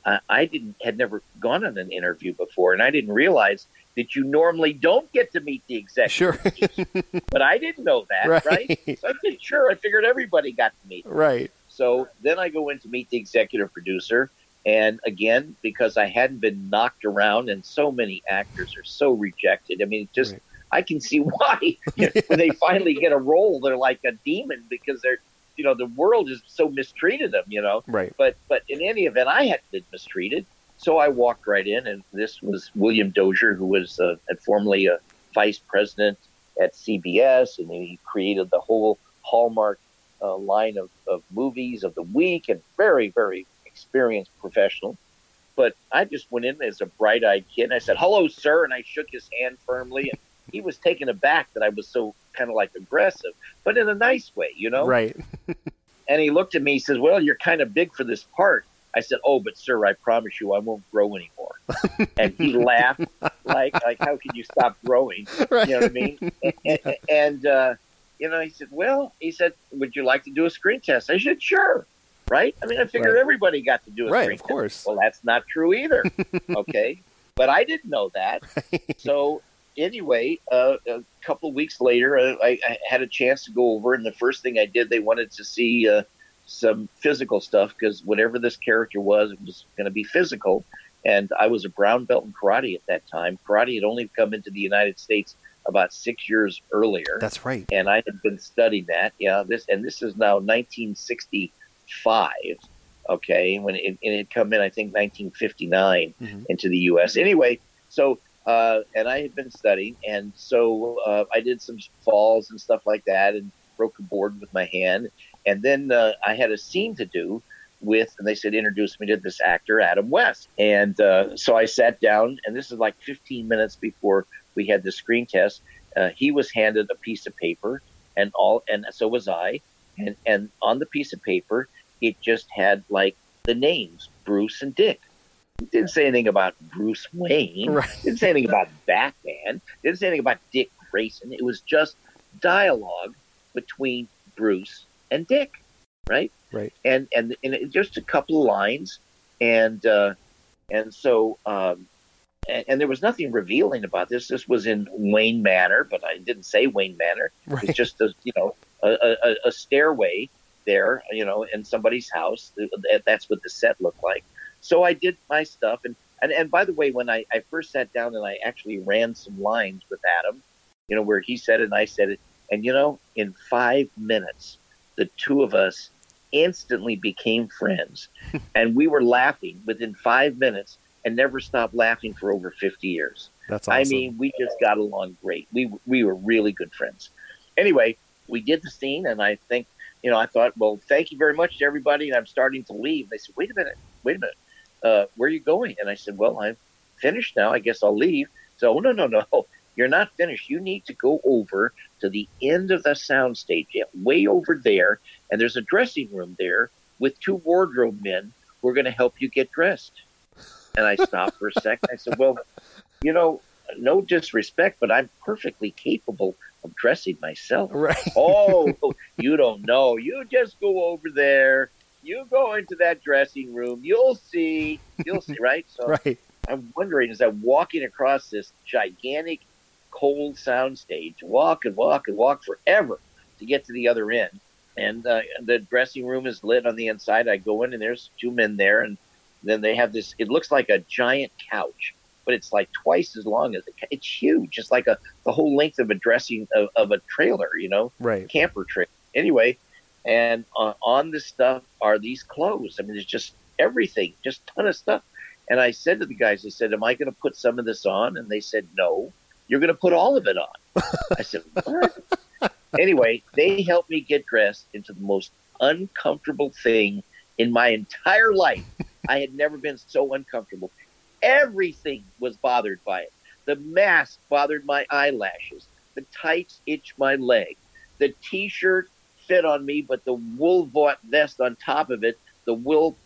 uh, I didn't had never gone on an interview before, and I didn't realize that you normally don't get to meet the executive. Sure. but I didn't know that, Right. right? So I said, sure. I figured everybody got to meet. right. So then I go in to meet the executive producer. And again, because I hadn't been knocked around, and so many actors are so rejected. I mean, just Right. I can see why when they finally get a role, they're like a demon because they're, you know, the world has so mistreated them. You know, Right. but but in any event, I hadn't been mistreated, so I walked right in, and this was William Dozier, who was uh, had formerly a vice president at CBS, and he created the whole Hallmark uh, line of, of movies of the week, and very very experienced professional. But I just went in as a bright eyed kid, and I said, "Hello, sir," and I shook his hand firmly, and he was taken aback that I was so kind of like aggressive, but in a nice way, you know. Right. And he looked at me. He says, "Well, you're kind of big for this part." I said, "Oh, but sir, I promise you, I won't grow anymore." and he laughed, like, "Like, how can you stop growing?" Right. You know what I mean? And, and, and uh, you know, he said, "Well," he said, "Would you like to do a screen test?" I said, "Sure." Right? I mean, I figured Right. everybody got to do a Right, screen of test. course. Well, that's not true either. okay, but I didn't know that. So anyway, uh, a couple of weeks later, uh, I, I had a chance to go over, and the first thing I did, they wanted to see uh, some physical stuff because whatever this character was, it was going to be physical. And I was a brown belt in karate at that time. Karate had only come into the United States about six years earlier That's right. and I had been studying that. Yeah, this and this is now 1965. Okay, when it, and it had come in, I think 1959 Mhm. into the U.S. Anyway, so uh, and I had been studying, and so uh, I did some falls and stuff like that, and broke a board with my hand, and then uh, I had a scene to do with, and they said introduce me to this actor Adam West, and uh, so I sat down, and this is like 15 minutes before we had the screen test. Uh, he was handed a piece of paper, and all, and so was I, and and on the piece of paper, it just had like the names Bruce and Dick. Didn't say anything about Bruce Wayne. Right. Didn't say anything about Batman. Didn't say anything about Dick Grayson. It was just dialogue between Bruce and Dick, right? Right. And and, and just a couple of lines, and uh, and so um, and, and there was nothing revealing about this. This was in Wayne Manor, but I didn't say Wayne Manor. Right. It's just a you know a, a, a stairway there, you know, in somebody's house. That- That's what the set looked like. So I did my stuff, and and, and by the way, when I, I first sat down and I actually ran some lines with Adam, you know, where he said it and I said it, and you know, in five minutes, the two of us instantly became friends, and we were laughing within five minutes and never stopped laughing for over fifty years. That's awesome. I mean, we just got along great. We we were really good friends. Anyway, we did the scene, and I think you know I thought, well, thank you very much to everybody, and I'm starting to leave. They said, wait a minute, wait a minute, uh, where are you going? And I said, well, I'm finished now. I guess I'll leave. So, oh, no, no, no, you're not finished. You need to go over to the end of the soundstage, way over there, and there's a dressing room there with two wardrobe men who are going to help you get dressed. And I stopped for a second. I said, well, you know, no disrespect, but I'm perfectly capable of dressing myself. Right. oh, you don't know. You just go over there. You go into that dressing room. You'll see. You'll see, right? So Right. I'm wondering as I'm walking across this gigantic cold soundstage, walk and walk and walk forever to get to the other end. And uh, the dressing room is lit on the inside. I go in and there's two men there, and then they have this. It looks like a giant couch, but it's like twice as long as a. It's huge. It's like a the whole length of a dressing of, of a trailer. You know, Right. camper trailer. Anyway, and uh, on this stuff are these clothes. I mean, there's just everything, just ton of stuff. And I said to the guys, I said, "Am I going to put some of this on?" And they said, "No, you're going to put all of it on." I said, "What?" anyway, they helped me get dressed into the most uncomfortable thing in my entire life. I had never been so uncomfortable. Everything was bothered by it. The mask bothered my eyelashes. The tights itched my leg. The t-shirt fit on me, but the wool vo- vest on top of it, the wool,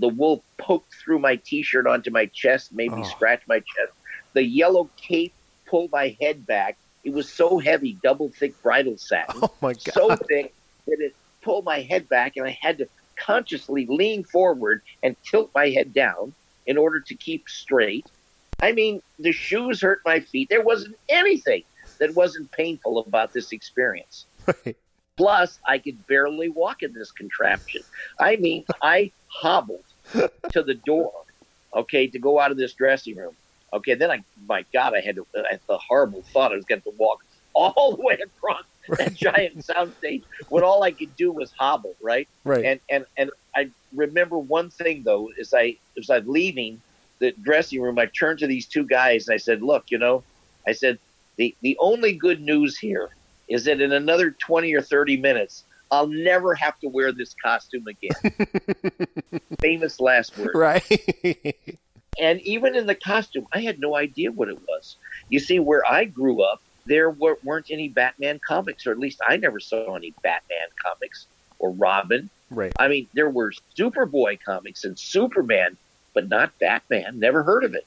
the wool poked through my t-shirt onto my chest, made me Oh. scratch my chest. The yellow cape pulled my head back. It was so heavy, double thick bridal satin Oh my god. so thick that it pulled my head back, and I had to consciously lean forward and tilt my head down in order to keep straight. I mean, the shoes hurt my feet. There wasn't anything that wasn't painful about this experience. Right. Plus, I could barely walk in this contraption. I mean, I hobbled to the door, okay, to go out of this dressing room. Okay, then I, my God, I had to, I had the horrible thought I was going to walk all the way across that giant soundstage when all I could do was hobble, right? Right. And and and I remember one thing though, as I as I was leaving the dressing room, I turned to these two guys and I said, "Look, you know," I said, "the the only good news here is that in another twenty or thirty minutes, I'll never have to wear this costume again." Famous last word. Right. And even in the costume, I had no idea what it was. You see, where I grew up, there were, weren't any Batman comics, or at least I never saw any Batman comics or Robin. Right. I mean, there were Superboy comics and Superman, but not Batman. Never heard of it.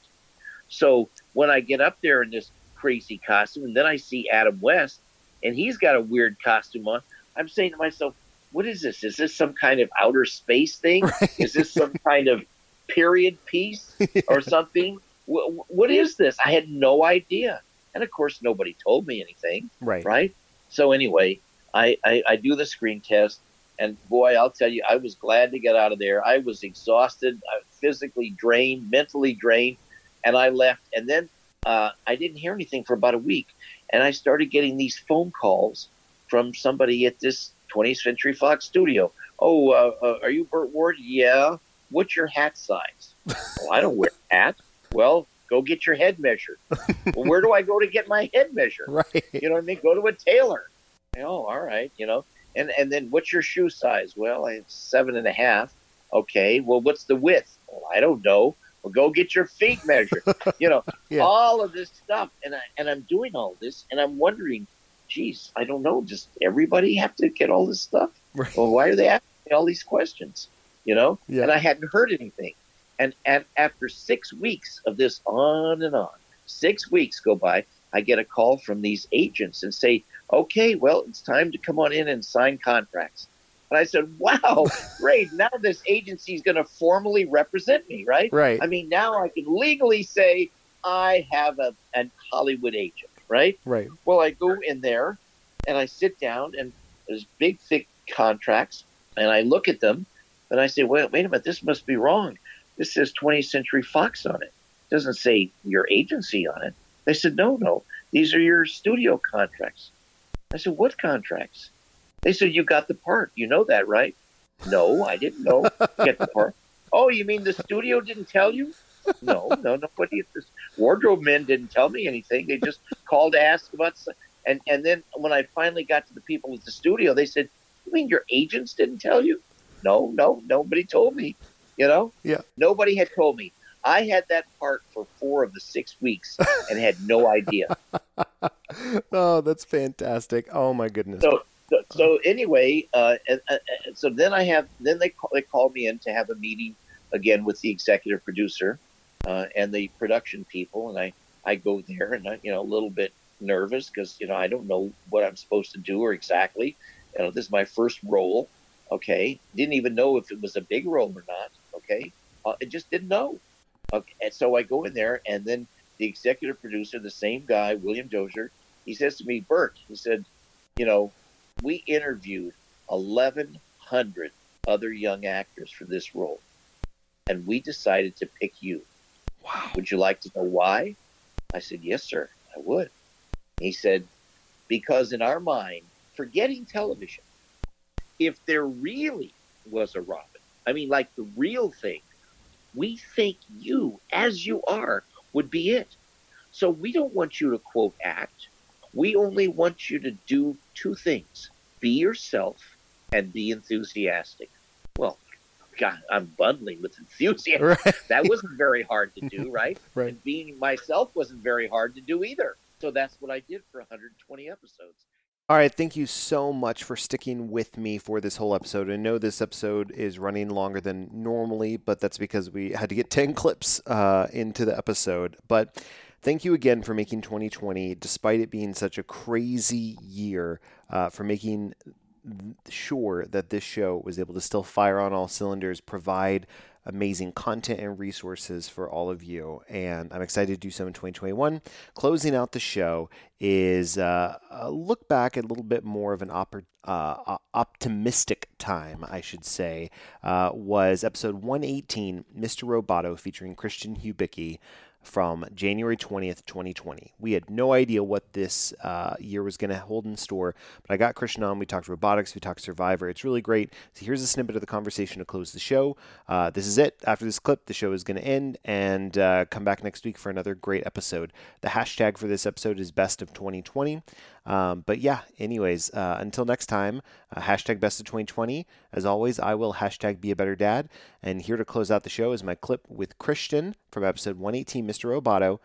So when I get up there in this crazy costume, and then I see Adam West, and he's got a weird costume on, I'm saying to myself, what is this? Is this some kind of outer space thing? Right. Is this some kind of period piece or something? Wh- what is this? I had no idea. And of course, nobody told me anything Right. right? So anyway, I, I, I do the screen test, and boy, I'll tell you, I was glad to get out of there. I was exhausted, I was physically drained, mentally drained, and I left. And then uh, I didn't hear anything for about a week, and I started getting these phone calls from somebody at this 20th Century Fox studio. Oh, uh, uh, are you Burt Ward? Yeah. What's your hat size? well, I don't wear a hat. Well, go get your head measured. well, where do I go to get my head measured? Right. You know what I mean? Go to a tailor. Oh, all right. You know, and and then what's your shoe size? Well, it's seven and a half. Okay. Well, what's the width? Well, I don't know. Well, go get your feet measured. you know, Yeah. all of this stuff, and I and I'm doing all this, and I'm wondering, geez, I don't know. Does everybody have to get all this stuff? Right. Well, why are they asking me all these questions? You know, Yeah. and I hadn't heard anything. And, and after six weeks of this on and on, six weeks go by, I get a call from these agents and say, okay, well, it's time to come on in and sign contracts. And I said, wow, great. Now this agency is going to formally represent me, right? Right. I mean, now I can legally say I have a, an Hollywood agent, right? Right. Well, I go in there and I sit down and there's big, thick contracts and I look at them and I say, wait, wait a minute, this must be wrong. This says 20th Century Fox on it. It doesn't say your agency on it. They said, no, no, these are your studio contracts. I said, what contracts? They said, you got the part. You know that, right? No, I didn't know. Get the part. Oh, you mean the studio didn't tell you? No, no, nobody at this wardrobe men didn't tell me anything. They just called to ask about. And and then when I finally got to the people at the studio, they said, "You mean your agents didn't tell you?" No, no, nobody told me. You know, Yeah. nobody had told me. I had that part for four of the six weeks and had no idea. Oh, that's fantastic. Oh my goodness. So, so, anyway, uh, and, and so then I have then they call, they called me in to have a meeting again with the executive producer uh, and the production people, and I I go there and I you know a little bit nervous because you know I don't know what I'm supposed to do or exactly. You know, this is my first role. Okay, didn't even know if it was a big role or not. Okay, uh, I just didn't know. Okay, and so I go in there, and then the executive producer, the same guy, William Dozier, he says to me, Burt, he said, you know, we interviewed 1,100 other young actors for this role, and we decided to pick you. Wow. Would you like to know why? I said, Yes, sir, I would. He said, Because in our mind, forgetting television, if there really was a Robin, I mean, like the real thing, we think you, as you are, would be it. So we don't want you to quote act. We only want you to do two things be yourself and be enthusiastic. Well, God, I'm bundling with enthusiasm. Right. That wasn't very hard to do, right? Right. And being myself wasn't very hard to do either. So that's what I did for 120 episodes. All right, thank you so much for sticking with me for this whole episode. I know this episode is running longer than normally, but that's because we had to get 10 clips uh, into the episode. But thank you again for making 2020, despite it being such a crazy year, uh, for making sure that this show was able to still fire on all cylinders, provide amazing content and resources for all of you. And I'm excited to do so in 2021. Closing out the show is uh, a look back a little bit more of an oppor- uh, optimistic time, I should say, uh, was episode 118, Mr. Roboto, featuring Christian Hubicki from January 20th, 2020. We had no idea what this uh, year was going to hold in store, but I got Christian on. We talked robotics, we talked Survivor. It's really great. So here's a snippet of the conversation to close the show. Uh, this is it. After this clip, the show is going to end and uh, come back next week for another great episode. The hashtag for this episode is best of 2020. Um, but yeah, anyways, uh, until next time, uh, hashtag best of 2020. As always, I will hashtag be a better dad. And here to close out the show is my clip with Christian from episode 118, Mr. Roboto.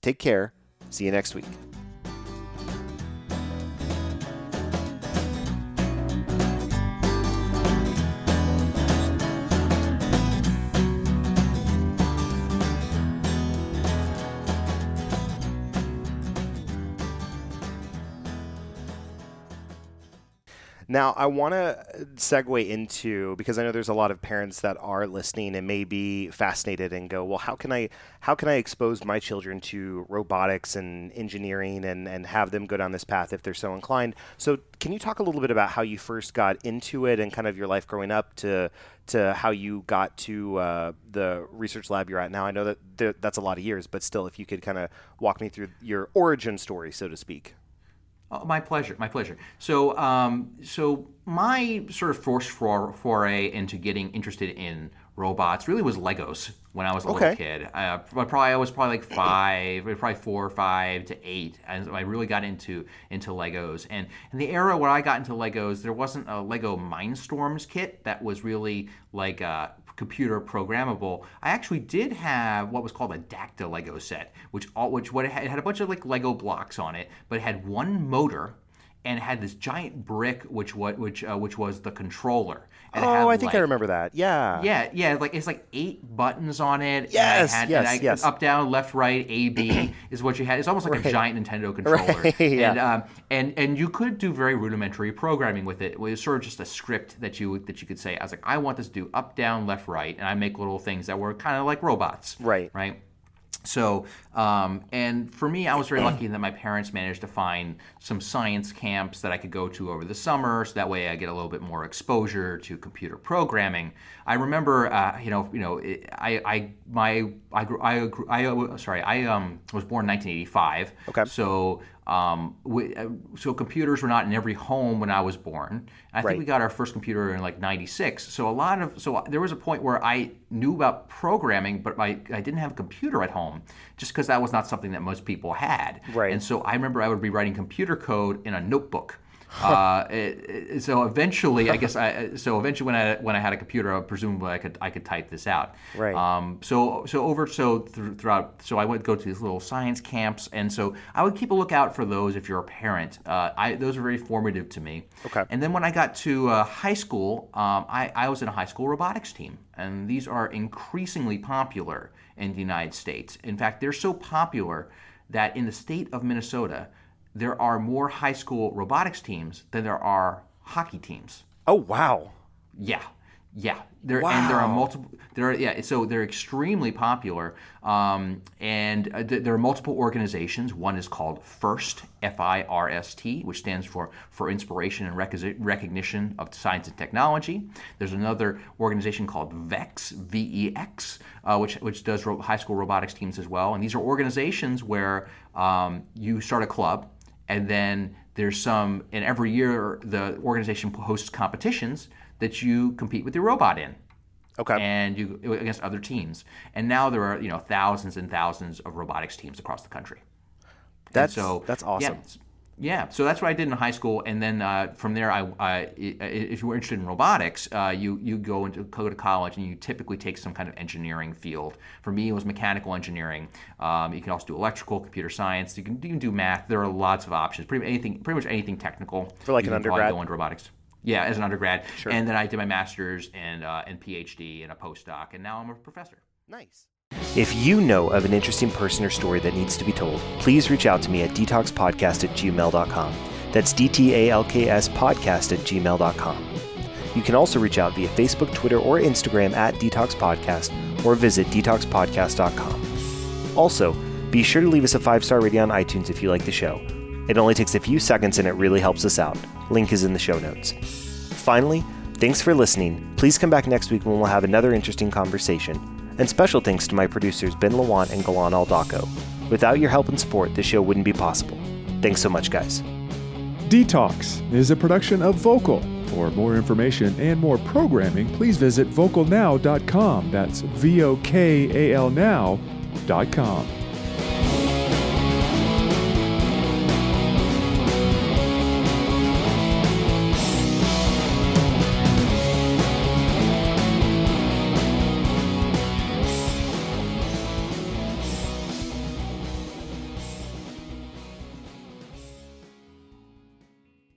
Take care. See you next week. Now, I want to segue into because I know there's a lot of parents that are listening and may be fascinated and go, "Well, how can I how can I expose my children to robotics and engineering and and have them go down this path if they're so inclined?" So, can you talk a little bit about how you first got into it and kind of your life growing up to to how you got to uh, the research lab you're at now? I know that th- that's a lot of years, but still, if you could kind of walk me through your origin story, so to speak. Oh, my pleasure, my pleasure. So, um, so my sort of first foray into getting interested in robots really was Legos when I was a okay. little kid. Uh, probably I was probably like five, probably four or five to eight, and I really got into into Legos. And in the era where I got into Legos, there wasn't a Lego Mindstorms kit that was really like uh, computer programmable, I actually did have what was called a Dacta Lego set, which all, which what it had, it had a bunch of like Lego blocks on it, but it had one motor and had this giant brick which what which uh, which was the controller. And oh, I think like, I remember that. Yeah. Yeah, yeah. Like it's like eight buttons on it. Yes, had, yes, I, yes. Up, down, left, right, A, B is what you had. It's almost like right. a giant Nintendo controller. Right. yeah. And um, and and you could do very rudimentary programming with it. It was sort of just a script that you that you could say. I was like, I want this to do up, down, left, right, and I make little things that were kind of like robots. Right. Right. So, um, and for me, I was very lucky that my parents managed to find some science camps that I could go to over the summer, so that way I get a little bit more exposure to computer programming. I remember, uh, you know, you know, I, I, my, I, I, I, I sorry, I um, was born in 1985. Okay. So um, we, uh, so computers were not in every home when I was born. I right. think we got our first computer in like '96. So a lot of so there was a point where I knew about programming, but I, I didn't have a computer at home, just because that was not something that most people had. Right. And so I remember I would be writing computer code in a notebook. uh, it, it, so eventually, I guess I so eventually when I when I had a computer, presumably I could I could type this out. Right. Um, so so over so th- throughout so I would go to these little science camps, and so I would keep a lookout for those if you're a parent. Uh, I those are very formative to me. Okay. And then when I got to uh, high school, um, I I was in a high school robotics team, and these are increasingly popular in the United States. In fact, they're so popular that in the state of Minnesota there are more high school robotics teams than there are hockey teams. Oh wow! Yeah, yeah. There wow. and there are multiple. There are yeah. So they're extremely popular, um, and uh, th- there are multiple organizations. One is called FIRST, F-I-R-S-T, which stands for for Inspiration and Rec- Recognition of Science and Technology. There's another organization called VEX, V-E-X, uh, which which does ro- high school robotics teams as well. And these are organizations where um, you start a club and then there's some and every year the organization hosts competitions that you compete with your robot in okay and you against other teams and now there are you know thousands and thousands of robotics teams across the country that's and so that's awesome yeah, yeah, so that's what I did in high school, and then uh, from there, I, I, if you were interested in robotics, uh, you you go into go to college, and you typically take some kind of engineering field. For me, it was mechanical engineering. Um, you can also do electrical, computer science. You can, you can do math. There are lots of options. Pretty anything, pretty much anything technical. For like an undergrad, go into robotics. Yeah, as an undergrad, sure. and then I did my master's and uh, and PhD and a postdoc, and now I'm a professor. Nice. If you know of an interesting person or story that needs to be told, please reach out to me at dtalkspodcast at gmail.com. That's DTALKS podcast at gmail.com. You can also reach out via Facebook, Twitter, or Instagram at DTALKS Podcast or visit dtalkspodcast.com. Also, be sure to leave us a five star rating on iTunes if you like the show. It only takes a few seconds and it really helps us out. Link is in the show notes. Finally, thanks for listening. Please come back next week when we'll have another interesting conversation. And special thanks to my producers Ben Lawant and Galan Aldaco. Without your help and support, this show wouldn't be possible. Thanks so much, guys. DTALKS is a production of Vokal. For more information and more programming, please visit vokalnow.com. That's V O K A L now.com.